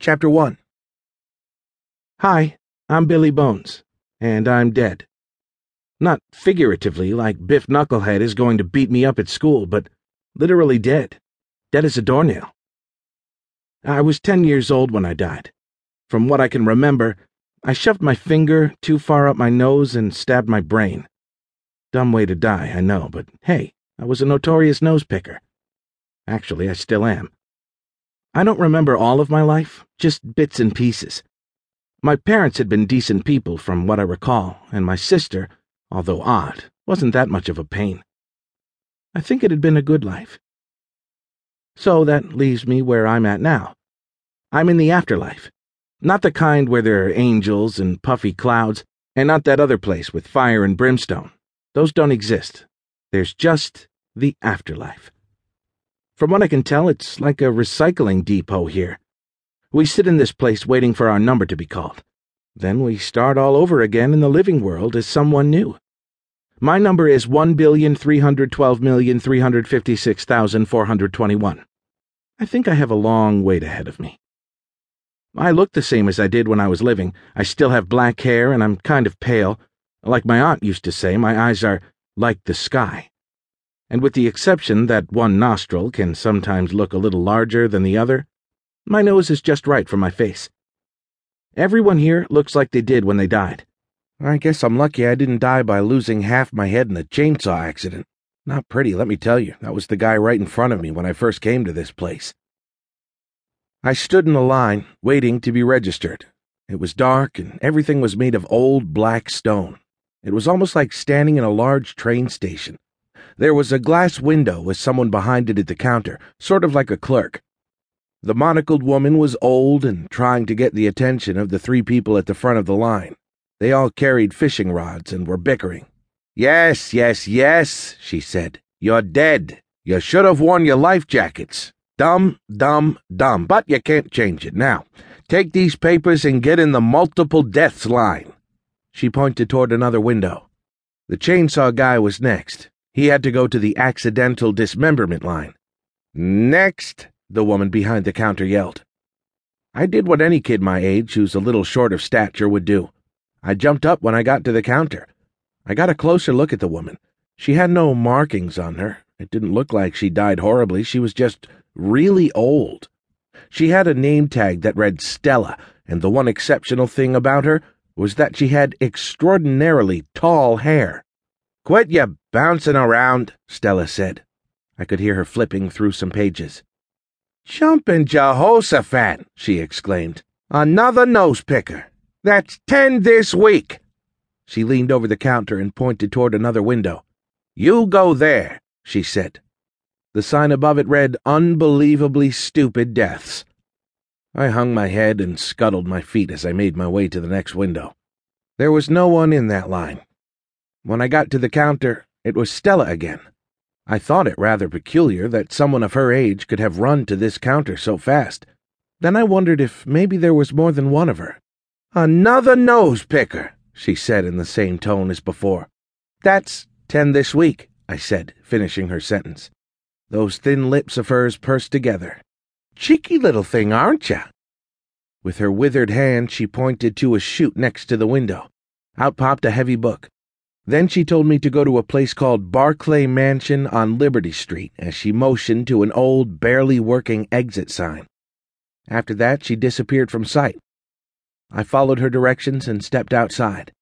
Chapter 1 Hi, I'm Billy Bones, and I'm dead. Not figuratively, like Biff Knucklehead is going to beat me up at school, but literally dead. Dead as a doornail. I was ten years old when I died. From what I can remember, I shoved my finger too far up my nose and stabbed my brain. Dumb way to die, I know, but hey, I was a notorious nose picker. Actually, I still am. I don't remember all of my life, just bits and pieces. My parents had been decent people from what I recall, and my sister, although odd, wasn't that much of a pain. I think it had been a good life. So that leaves me where I'm at now. I'm in the afterlife. Not the kind where there are angels and puffy clouds, and not that other place with fire and brimstone. Those don't exist. There's just the afterlife. From what I can tell, it's like a recycling depot here. We sit in this place waiting for our number to be called. Then we start all over again in the living world as someone new. My number is 1,312,356,421. I think I have a long wait ahead of me. I look the same as I did when I was living. I still have black hair and I'm kind of pale. Like my aunt used to say, my eyes are like the sky and with the exception that one nostril can sometimes look a little larger than the other, my nose is just right for my face. Everyone here looks like they did when they died. I guess I'm lucky I didn't die by losing half my head in a chainsaw accident. Not pretty, let me tell you. That was the guy right in front of me when I first came to this place. I stood in a line, waiting to be registered. It was dark, and everything was made of old black stone. It was almost like standing in a large train station. There was a glass window with someone behind it at the counter, sort of like a clerk. The monocled woman was old and trying to get the attention of the three people at the front of the line. They all carried fishing rods and were bickering. Yes, yes, yes, she said. You're dead. You should have worn your life jackets. Dumb, dumb, dumb. But you can't change it now. Take these papers and get in the multiple deaths line. She pointed toward another window. The chainsaw guy was next. He had to go to the accidental dismemberment line. Next, the woman behind the counter yelled. I did what any kid my age who's a little short of stature would do. I jumped up when I got to the counter. I got a closer look at the woman. She had no markings on her. It didn't look like she died horribly. She was just really old. She had a name tag that read Stella, and the one exceptional thing about her was that she had extraordinarily tall hair. Quit ya bouncing around, Stella said. I could hear her flipping through some pages. Jumpin' Jehoshaphat, she exclaimed. Another nose picker. That's ten this week. She leaned over the counter and pointed toward another window. You go there, she said. The sign above it read, Unbelievably Stupid Deaths. I hung my head and scuttled my feet as I made my way to the next window. There was no one in that line. When I got to the counter, it was Stella again. I thought it rather peculiar that someone of her age could have run to this counter so fast. Then I wondered if maybe there was more than one of her. Another nose picker, she said in the same tone as before. That's ten this week, I said, finishing her sentence. Those thin lips of hers pursed together. Cheeky little thing, aren't you? With her withered hand, she pointed to a chute next to the window. Out popped a heavy book. Then she told me to go to a place called Barclay Mansion on Liberty Street as she motioned to an old, barely working exit sign. After that, she disappeared from sight. I followed her directions and stepped outside.